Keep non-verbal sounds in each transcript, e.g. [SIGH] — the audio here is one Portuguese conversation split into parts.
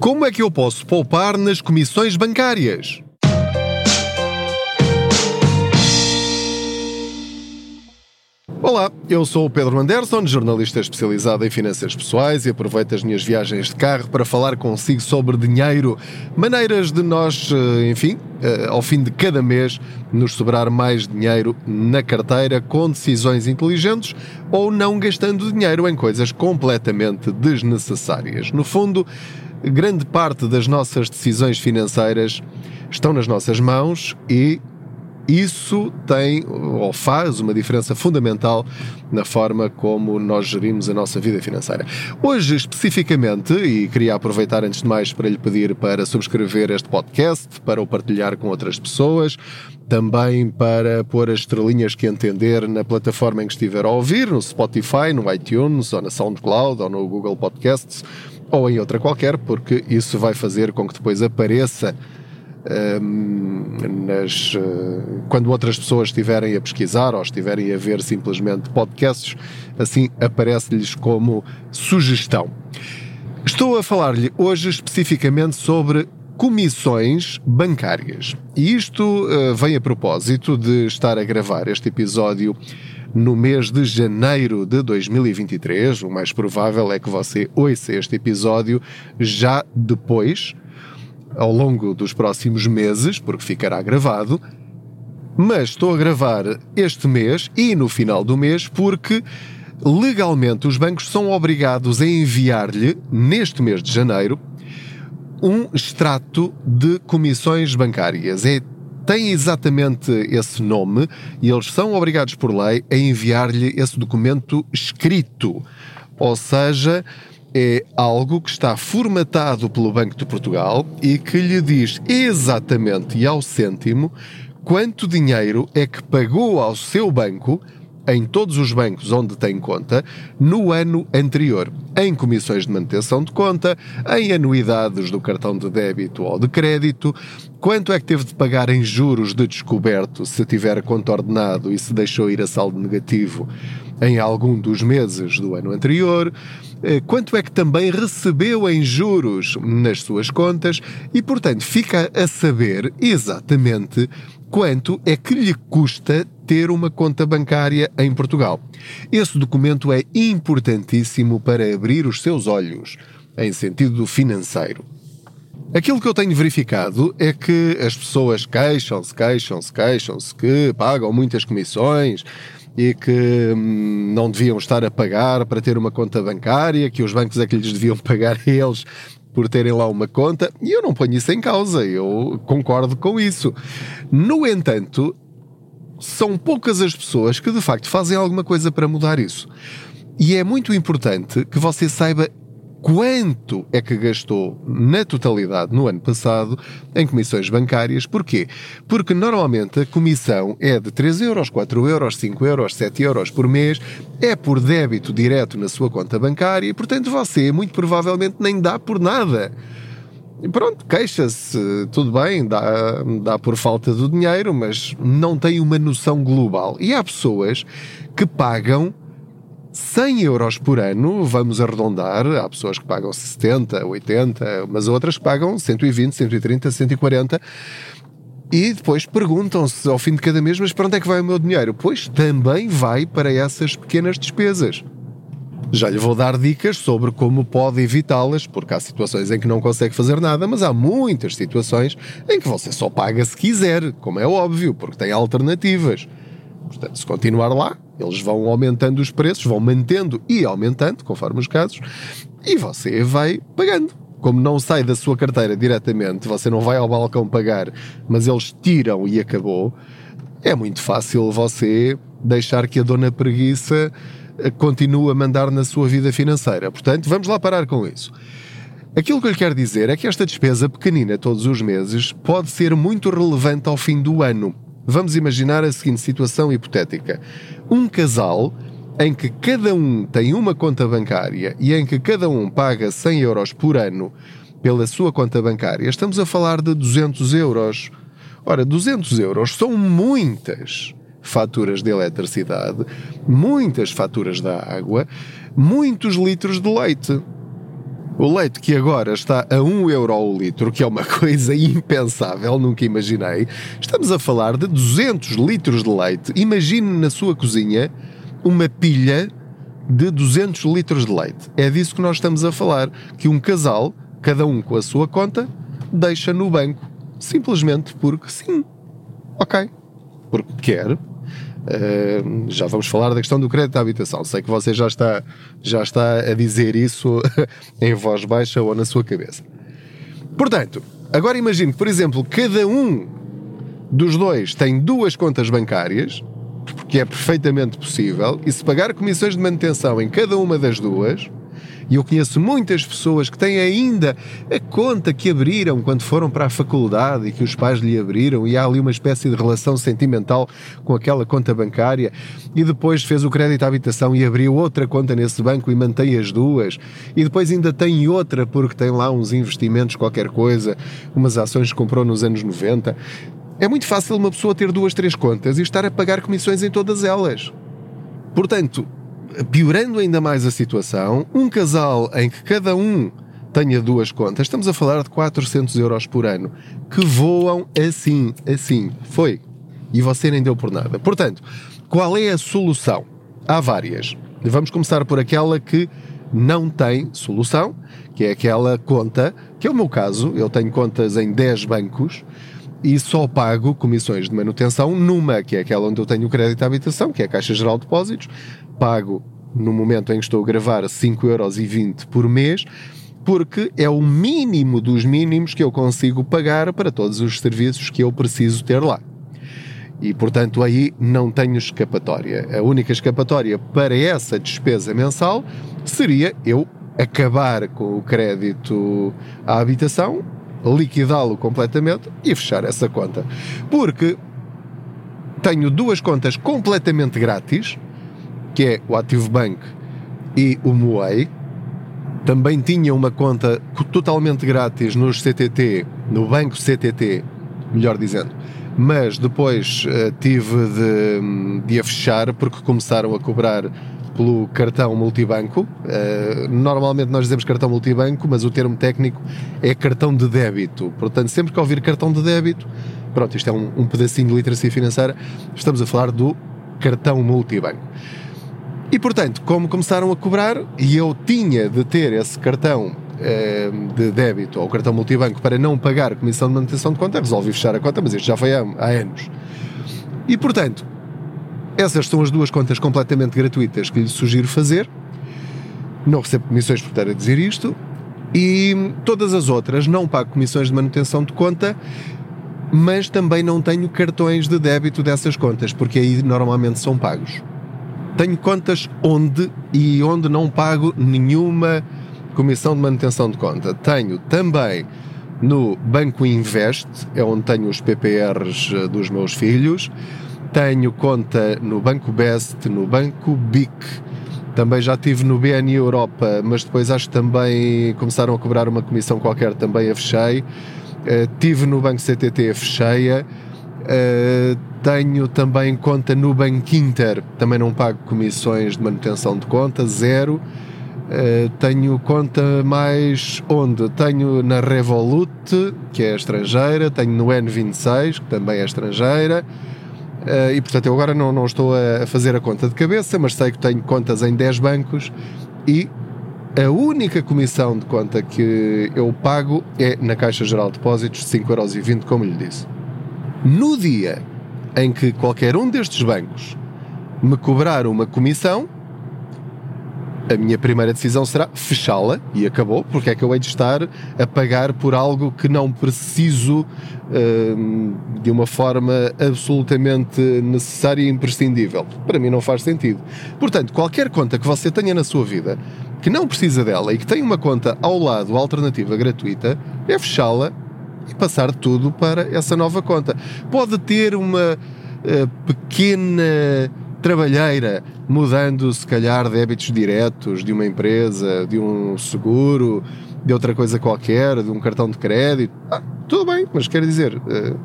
Como é que eu posso poupar nas comissões bancárias? Olá, eu sou o Pedro Anderson, jornalista especializado em finanças pessoais e aproveito as minhas viagens de carro para falar consigo sobre dinheiro, maneiras de nós, eh, enfim, eh, ao fim de cada mês, nos sobrar mais dinheiro na carteira com decisões inteligentes ou não gastando dinheiro em coisas completamente desnecessárias. No fundo, grande parte das nossas decisões financeiras estão nas nossas mãos e isso tem ou faz uma diferença fundamental na forma como nós gerimos a nossa vida financeira. Hoje, especificamente, e queria aproveitar antes de mais para lhe pedir para subscrever este podcast, para o partilhar com outras pessoas, também para pôr as estrelinhas que entender na plataforma em que estiver a ouvir, no Spotify, no iTunes, ou na SoundCloud, ou no Google Podcasts, ou em outra qualquer, porque isso vai fazer com que depois apareça nas, uh, quando outras pessoas estiverem a pesquisar ou estiverem a ver simplesmente podcasts, assim aparece-lhes como sugestão. Estou a falar-lhe hoje especificamente sobre comissões bancárias. E isto uh, vem a propósito de estar a gravar este episódio no mês de janeiro de 2023. O mais provável é que você ouça este episódio já depois ao longo dos próximos meses, porque ficará gravado, mas estou a gravar este mês e no final do mês porque legalmente os bancos são obrigados a enviar-lhe, neste mês de janeiro, um extrato de comissões bancárias. É, tem exatamente esse nome e eles são obrigados por lei a enviar-lhe esse documento escrito. Ou seja, é algo que está formatado pelo Banco de Portugal e que lhe diz exatamente e ao cêntimo quanto dinheiro é que pagou ao seu banco em todos os bancos onde tem conta no ano anterior, em comissões de manutenção de conta, em anuidades do cartão de débito ou de crédito, quanto é que teve de pagar em juros de descoberto se tiver conta ordenado e se deixou ir a saldo negativo em algum dos meses do ano anterior, quanto é que também recebeu em juros nas suas contas e, portanto, fica a saber exatamente quanto é que lhe custa ter uma conta bancária em Portugal. Esse documento é importantíssimo para abrir os seus olhos em sentido financeiro. Aquilo que eu tenho verificado é que as pessoas queixam-se, queixam-se, queixam-se que pagam muitas comissões, e que hum, não deviam estar a pagar para ter uma conta bancária, que os bancos é que lhes deviam [LAUGHS] pagar a eles por terem lá uma conta, e eu não ponho isso em causa, eu concordo com isso. No entanto, são poucas as pessoas que de facto fazem alguma coisa para mudar isso. E é muito importante que você saiba quanto é que gastou na totalidade no ano passado em comissões bancárias. Porquê? Porque normalmente a comissão é de 3 euros, 4 euros, 5 euros, 7 euros por mês, é por débito direto na sua conta bancária e, portanto, você muito provavelmente nem dá por nada. E pronto, queixa-se, tudo bem, dá, dá por falta do dinheiro, mas não tem uma noção global. E há pessoas que pagam 100 euros por ano, vamos arredondar, há pessoas que pagam 70, 80, mas outras que pagam 120, 130, 140 e depois perguntam-se ao fim de cada mês, mas para onde é que vai o meu dinheiro? Pois também vai para essas pequenas despesas. Já lhe vou dar dicas sobre como pode evitá-las, porque há situações em que não consegue fazer nada, mas há muitas situações em que você só paga se quiser, como é óbvio, porque tem alternativas. Portanto, se continuar lá, eles vão aumentando os preços, vão mantendo e aumentando, conforme os casos, e você vai pagando. Como não sai da sua carteira diretamente, você não vai ao balcão pagar, mas eles tiram e acabou, é muito fácil você deixar que a dona preguiça eh, continue a mandar na sua vida financeira. Portanto, vamos lá parar com isso. Aquilo que eu lhe quero dizer é que esta despesa pequenina todos os meses pode ser muito relevante ao fim do ano. Vamos imaginar a seguinte situação hipotética: um casal em que cada um tem uma conta bancária e em que cada um paga 100 euros por ano pela sua conta bancária, estamos a falar de 200 euros. Ora, 200 euros são muitas faturas de eletricidade, muitas faturas da água, muitos litros de leite. O leite que agora está a 1 euro ao litro, que é uma [LAUGHS] coisa impensável, nunca imaginei. Estamos a falar de 200 litros de leite. Imagine na sua cozinha uma pilha de 200 litros de leite. É disso que nós estamos a falar. Que um casal, cada um com a sua conta, deixa no banco. Simplesmente porque sim. Ok. Porque quer, Uh, já vamos falar da questão do crédito à habitação. Sei que você já está, já está a dizer isso [LAUGHS] em voz baixa ou na sua cabeça. Portanto, agora imagine que, por exemplo, cada um dos dois tem duas contas bancárias, porque é perfeitamente possível, e se pagar comissões de manutenção em cada uma das duas, e eu conheço muitas pessoas que têm ainda a conta que abriram quando foram para a faculdade e que os pais lhe abriram, e há ali uma espécie de relação sentimental com aquela conta bancária, e depois fez o crédito à habitação e abriu outra conta nesse banco e mantém as duas, e depois ainda tem outra porque tem lá uns investimentos, qualquer coisa, umas ações que comprou nos anos 90. É muito fácil uma pessoa ter duas, três contas e estar a pagar comissões em todas elas. Portanto, piorando ainda mais a situação, um casal em que cada um tenha duas contas, estamos a falar de 400 euros por ano, que voam assim, assim. Foi. E você nem deu por nada. Portanto, qual é a solução? Há várias. Vamos começar por aquela que não tem solução, que é aquela conta, que é o meu caso, eu tenho contas em 10 bancos e só pago comissões de manutenção numa, que é aquela onde eu tenho o crédito à habitação, que é a Caixa Geral de Depósitos, pago no momento em que estou a gravar 5,20€ por mês, porque é o mínimo dos mínimos que eu consigo pagar para todos os serviços que eu preciso ter lá. E, portanto, aí não tenho escapatória. A única escapatória para essa despesa mensal seria eu acabar com o crédito à habitação, liquidá-lo completamente e fechar essa conta. Porque tenho duas contas completamente grátis que é o Active Bank e o Moai. Também tinha uma conta totalmente grátis nos CTT, no banco CTT, melhor dizendo, mas depois uh, tive de, de a fechar porque começaram a cobrar pelo cartão multibanco. Uh, normalmente nós dizemos cartão multibanco, mas o termo técnico é cartão de débito. Portanto, sempre que ouvir cartão de débito, pronto, isto é um, um pedacinho de literacia financeira, estamos a falar do cartão multibanco. E portanto, como começaram a cobrar, e eu tinha de ter esse cartão eh, de débito ou cartão multibanco para não pagar comissão de manutenção de conta, resolvi fechar a conta, mas isto já foi há, há anos. E portanto, essas são as duas contas completamente gratuitas que lhe sugiro fazer. Não recebo comissões por estar a dizer isto. E todas as outras não pago comissões de manutenção de conta, mas também não tenho cartões de débito dessas contas, porque aí normalmente são pagos. Tenho contas onde e onde não pago nenhuma comissão de manutenção de conta. Tenho também no Banco Invest, é onde tenho os PPRs eh, dos meus filhos. Tenho conta no Banco Best, no Banco BIC. Também já tive no BNI Europa, mas depois acho que também começaram a cobrar uma comissão qualquer, também a fechei. Uh, tive no Banco CTT, a fechei. Uh, tenho também conta no Banco Inter, também não pago comissões de manutenção de conta, zero. Uh, tenho conta mais onde? Tenho na Revolut, que é estrangeira, tenho no N26, que também é estrangeira. Uh, e portanto eu agora não, não estou a fazer a conta de cabeça, mas sei que tenho contas em 10 bancos e a única comissão de conta que eu pago é na Caixa Geral de Depósitos, 5,20€, como lhe disse. No dia em que qualquer um destes bancos me cobrar uma comissão, a minha primeira decisão será fechá-la e acabou, porque é que eu hei de estar a pagar por algo que não preciso hum, de uma forma absolutamente necessária e imprescindível. Para mim não faz sentido. Portanto, qualquer conta que você tenha na sua vida que não precisa dela e que tem uma conta ao lado alternativa gratuita, é fechá-la e passar tudo para essa nova conta. Pode ter uma uh, pequena trabalheira, mudando se calhar débitos diretos de uma empresa, de um seguro, de outra coisa qualquer, de um cartão de crédito. Ah, tudo bem, mas quer dizer, uh,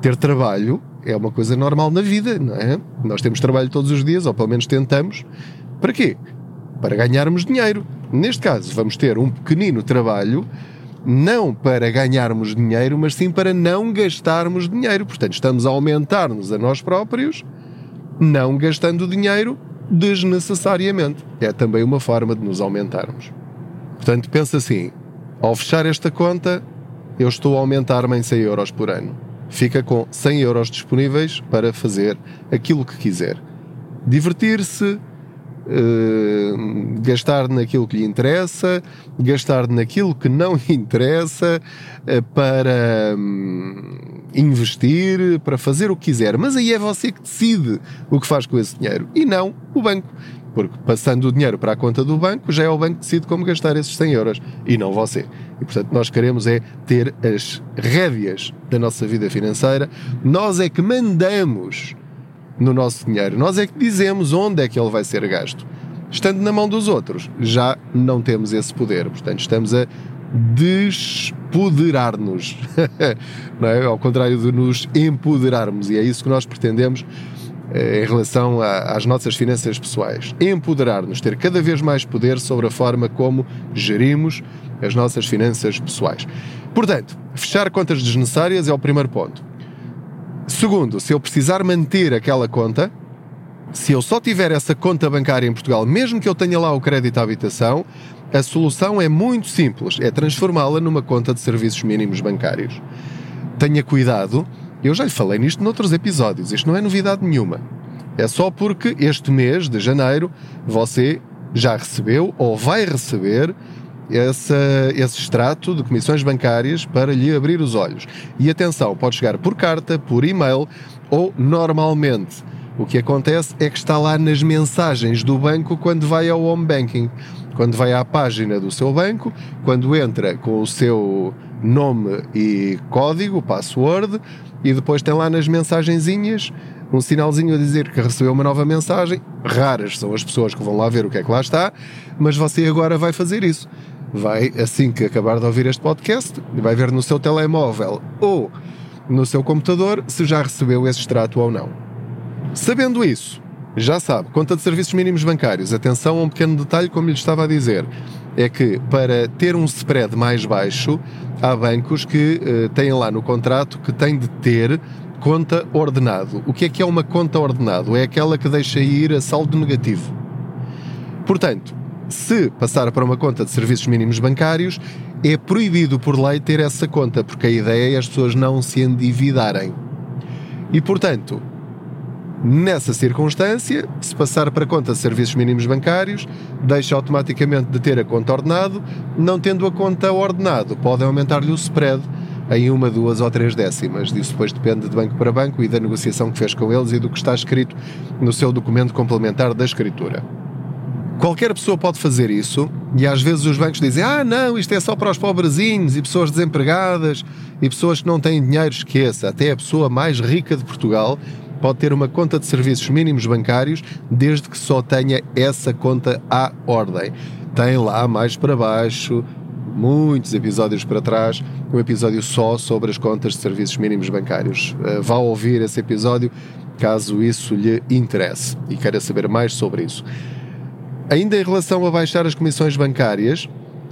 ter trabalho é uma coisa normal na vida, não é? Nós temos trabalho todos os dias, ou pelo menos tentamos. Para quê? para ganharmos dinheiro. Neste caso, vamos ter um pequenino trabalho não para ganharmos dinheiro, mas sim para não gastarmos dinheiro. Portanto, estamos a aumentar-nos a nós próprios, não gastando dinheiro desnecessariamente. É também uma forma de nos aumentarmos. Portanto, pensa assim: ao fechar esta conta, eu estou a aumentar-me em 100 euros por ano. Fica com 100 euros disponíveis para fazer aquilo que quiser. Divertir-se, Uh, gastar naquilo que lhe interessa, gastar naquilo que não [LAUGHS] lhe interessa, uh, para um, investir, para fazer o que quiser. Mas aí é você que decide o que faz com esse dinheiro e não o banco. Porque passando o dinheiro para a conta do banco, já é o banco que decide como gastar esses 100 euros e não você. E portanto, nós queremos é ter as rédeas da nossa vida financeira, nós é que mandamos no nosso dinheiro. Nós é que dizemos onde é que ele vai ser gasto. Estando na mão dos outros, já não temos esse poder. Portanto, estamos a despoderar-nos, [LAUGHS] é? ao contrário de nos empoderarmos, e é isso que nós pretendemos eh, em relação a, às nossas finanças pessoais. Empoderar-nos, ter cada vez mais poder sobre a forma como gerimos as nossas finanças pessoais. Portanto, fechar contas desnecessárias é o primeiro ponto. Segundo, se eu precisar manter aquela conta, se eu só tiver essa conta bancária em Portugal, mesmo que eu tenha lá o crédito à habitação, a solução é muito simples: é transformá-la numa conta de serviços mínimos bancários. Tenha cuidado, eu já lhe falei nisto noutros episódios, isto não é novidade nenhuma. É só porque este mês de janeiro você já recebeu ou vai receber esse, esse extrato de comissões bancárias para lhe abrir os olhos. E atenção, pode chegar por carta, por e-mail ou normalmente. O que acontece é que está lá nas mensagens do banco quando vai ao home banking. Quando vai à página do seu banco, quando entra com o seu nome e código, password, e depois tem lá nas mensagenzinhas um sinalzinho a dizer que recebeu uma nova mensagem. Raras são as pessoas que vão lá ver o que é que lá está, mas você agora vai fazer isso vai, assim que acabar de ouvir este podcast, vai ver no seu telemóvel ou no seu computador se já recebeu esse extrato ou não. Sabendo isso, já sabe, conta de serviços mínimos bancários. Atenção a um pequeno detalhe, como lhe estava a dizer, é que para ter um spread mais baixo, há bancos que uh, têm lá no contrato que têm de ter conta ordenado. O que é que é uma conta ordenado? É aquela que deixa ir a saldo negativo. Portanto, se passar para uma conta de serviços mínimos bancários, é proibido por lei ter essa conta, porque a ideia é as pessoas não se endividarem. E, portanto, nessa circunstância, se passar para a conta de serviços mínimos bancários, deixa automaticamente de ter a conta ordenado, não tendo a conta ordenado, podem aumentar-lhe o spread em uma, duas ou três décimas. Isso depois depende de banco para banco e da negociação que fez com eles e do que está escrito no seu documento complementar da escritura. Qualquer pessoa pode fazer isso e às vezes os bancos dizem: ah, não, isto é só para os pobrezinhos e pessoas desempregadas e pessoas que não têm dinheiro. Esqueça, até a pessoa mais rica de Portugal pode ter uma conta de serviços mínimos bancários desde que só tenha essa conta à ordem. Tem lá mais para baixo, muitos episódios para trás, um episódio só sobre as contas de serviços mínimos bancários. Eh, vá ouvir esse episódio caso isso lhe interesse e queira saber mais sobre isso. Ainda em relação a baixar as comissões bancárias,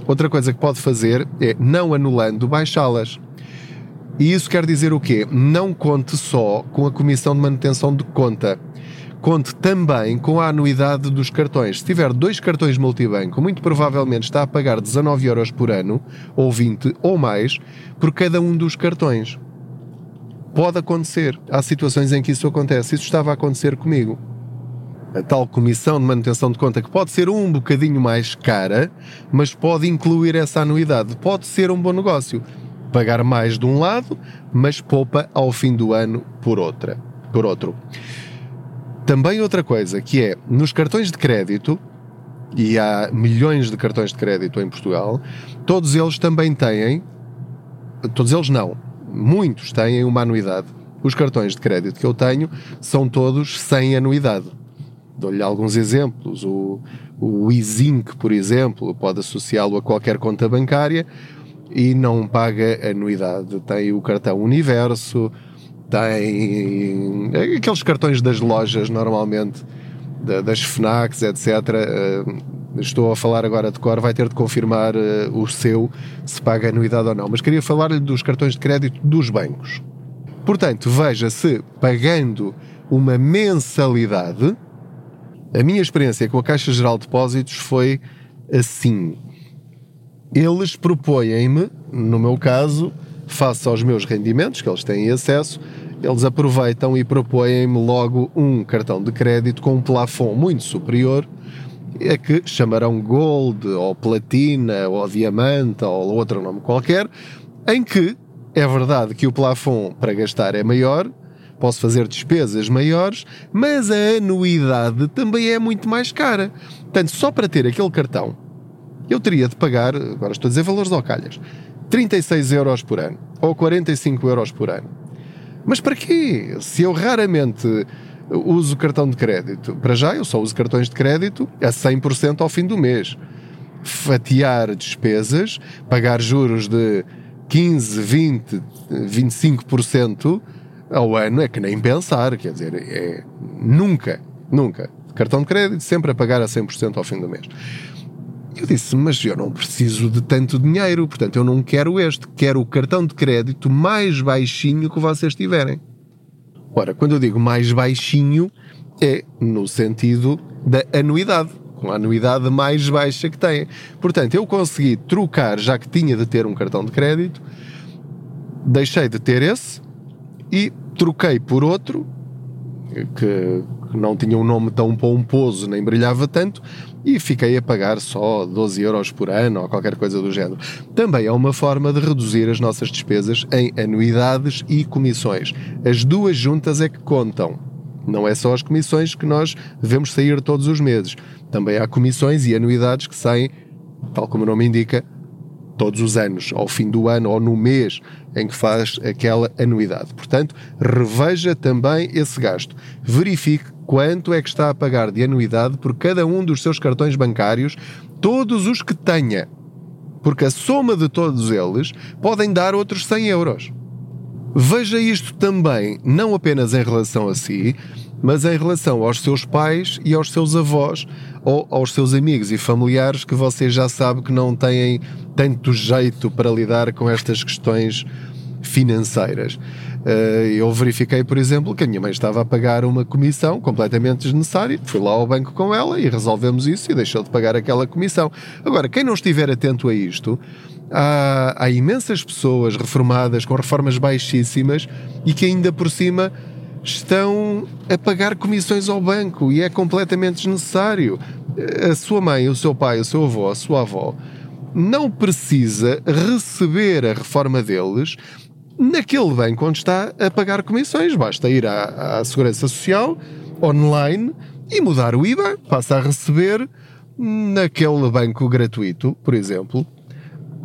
outra coisa que pode fazer é, não anulando, baixá-las. E isso quer dizer o quê? Não conte só com a comissão de manutenção de conta. Conte também com a anuidade dos cartões. Se tiver dois cartões multibanco, muito provavelmente está a pagar 19 euros por ano, ou 20 ou mais, por cada um dos cartões. Pode acontecer. Há situações em que isso acontece. Isso estava a acontecer comigo a tal comissão de manutenção de conta que pode ser um bocadinho mais cara, mas pode incluir essa anuidade. Pode ser um bom negócio. Pagar mais de um lado, mas poupa ao fim do ano por outra, por outro. Também outra coisa que é nos cartões de crédito, e há milhões de cartões de crédito em Portugal, todos eles também têm, todos eles não, muitos têm uma anuidade. Os cartões de crédito que eu tenho são todos sem anuidade. Dou-lhe alguns exemplos. O, o Easync, por exemplo, pode associá-lo a qualquer conta bancária e não paga anuidade. Tem o cartão Universo, tem aqueles cartões das lojas normalmente, das FNACs, etc. Eh, estou a falar agora de cor, vai ter de confirmar uh, o seu se paga anuidade ou não. Mas queria falar-lhe dos cartões de crédito dos bancos. Portanto, veja se pagando uma mensalidade, a minha experiência com a Caixa Geral de Depósitos foi assim. Eles propõem-me, no meu caso, face aos meus rendimentos, que eles têm acesso, eles aproveitam e propõem-me logo um cartão de crédito com um plafond muito superior, a que chamarão Gold, ou Platina, ou Diamante, ou outro nome qualquer, em que é verdade que o plafond para gastar é maior, posso fazer despesas maiores, mas a anuidade também é muito mais cara. Portanto, só para ter aquele cartão, eu teria de pagar, agora estou a dizer valores ao calhas, 36 euros por ano ou 45 euros por ano. Mas para quê? Se eu raramente uso cartão de crédito, para já eu só uso cartões de crédito a 100% ao fim do mês. Fatiar despesas, pagar juros de 15, 20, 25% ao ano é que nem pensar, quer dizer, é nunca, nunca. Cartão de crédito sempre a pagar a 100% ao fim do mês. Eu disse, mas eu não preciso de tanto dinheiro, portanto eu não quero este, quero o cartão de crédito mais baixinho que vocês tiverem. Ora, quando eu digo mais baixinho, é no sentido da anuidade, com a anuidade mais baixa que têm. Portanto, eu consegui trocar, já que tinha de ter um cartão de crédito, deixei de ter esse e troquei por outro que não tinha um nome tão pomposo nem brilhava tanto e fiquei a pagar só 12 euros por ano ou qualquer coisa do género. Também é uma forma de reduzir as nossas despesas em anuidades e comissões. As duas juntas é que contam. Não é só as comissões que nós devemos sair todos os meses. Também há comissões e anuidades que saem, tal como o nome indica, todos os anos, ao fim do ano ou no mês em que faz aquela anuidade. Portanto, reveja também esse gasto. Verifique quanto é que está a pagar de anuidade por cada um dos seus cartões bancários, todos os que tenha. Porque a soma de todos eles podem dar outros 100 euros. Veja isto também, não apenas em relação a si, mas em relação aos seus pais e aos seus avós ou aos seus amigos e familiares que você já sabe que não têm tanto jeito para lidar com estas questões financeiras. Eh, eu verifiquei, por exemplo, que a minha mãe estava a pagar uma comissão completamente desnecessária. Fui lá ao banco com ela e resolvemos isso e deixou de pagar aquela comissão. Agora, quem não estiver atento a isto, há, há imensas pessoas reformadas com reformas baixíssimas e que ainda por cima estão a pagar comissões ao banco e é completamente desnecessário. A sua mãe, o seu pai, o seu avô, a sua avó não precisa receber a reforma deles naquele banco onde está a pagar comissões. Basta ir à, à Segurança Social, online, e mudar o IVA. Passa a receber naquele banco gratuito, por exemplo,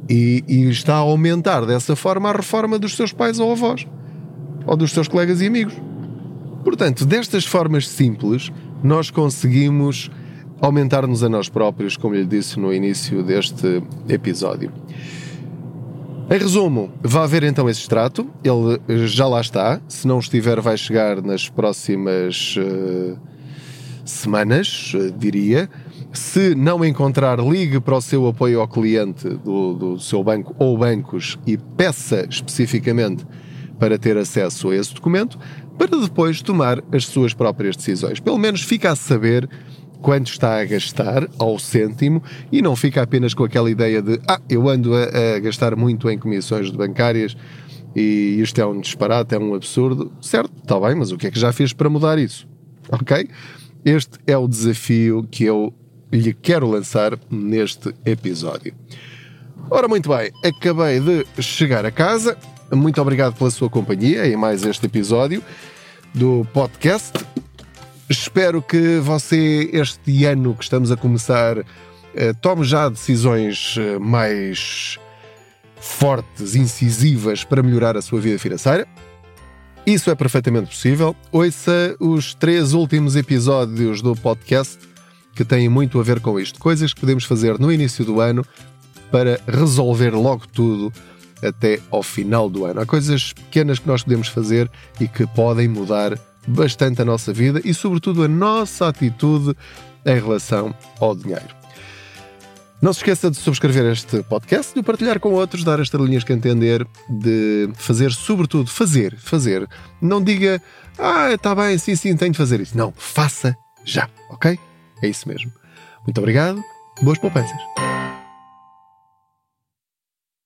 e, e, está a aumentar dessa forma a reforma dos seus pais ou avós, ou dos seus colegas e amigos. Portanto, destas formas simples, nós conseguimos aumentar-nos a nós próprios, como lhe disse no início deste episódio. Em resumo, vá ver então esse extrato, ele já lá está. Se não estiver, vai chegar nas próximas uh, semanas, uh, diria. Se não encontrar, ligue para o seu apoio ao cliente do, do seu banco ou bancos e peça especificamente para ter acesso a esse documento para depois tomar as suas próprias decisões. Pelo menos fica a saber quanto está a gastar ao cêntimo e não fica apenas com aquela ideia de ah, eu ando a, a gastar muito em comissões bancárias e isto é um disparate, é um absurdo. Certo, está bem, mas o que é que já fez para mudar isso? Ok? Este é o desafio que eu lhe quero lançar neste episódio. Ora, muito bem, acabei de chegar a casa, muito obrigado pela sua companhia em mais este episódio do podcast. Espero que você, este ano que estamos a começar, eh, tome já decisões eh, mais fortes, incisivas para melhorar a sua vida financeira. Isso é perfeitamente possível. Ouça os três últimos episódios do podcast que têm muito a ver com isto. Coisas que podemos fazer no início do ano para resolver logo tudo até ao final do ano. Há coisas pequenas que nós podemos fazer e que podem mudar bastante a nossa vida e, sobretudo, a nossa atitude em relação ao dinheiro. Não se esqueça de subscrever este podcast, de o partilhar com outros, dar as estrelinhas que entender, de fazer, sobretudo, fazer, fazer. Não diga, ah, está bem, sim, sim, tenho de fazer isso. Não, faça já, ok? É isso mesmo. Muito obrigado, boas poupanças.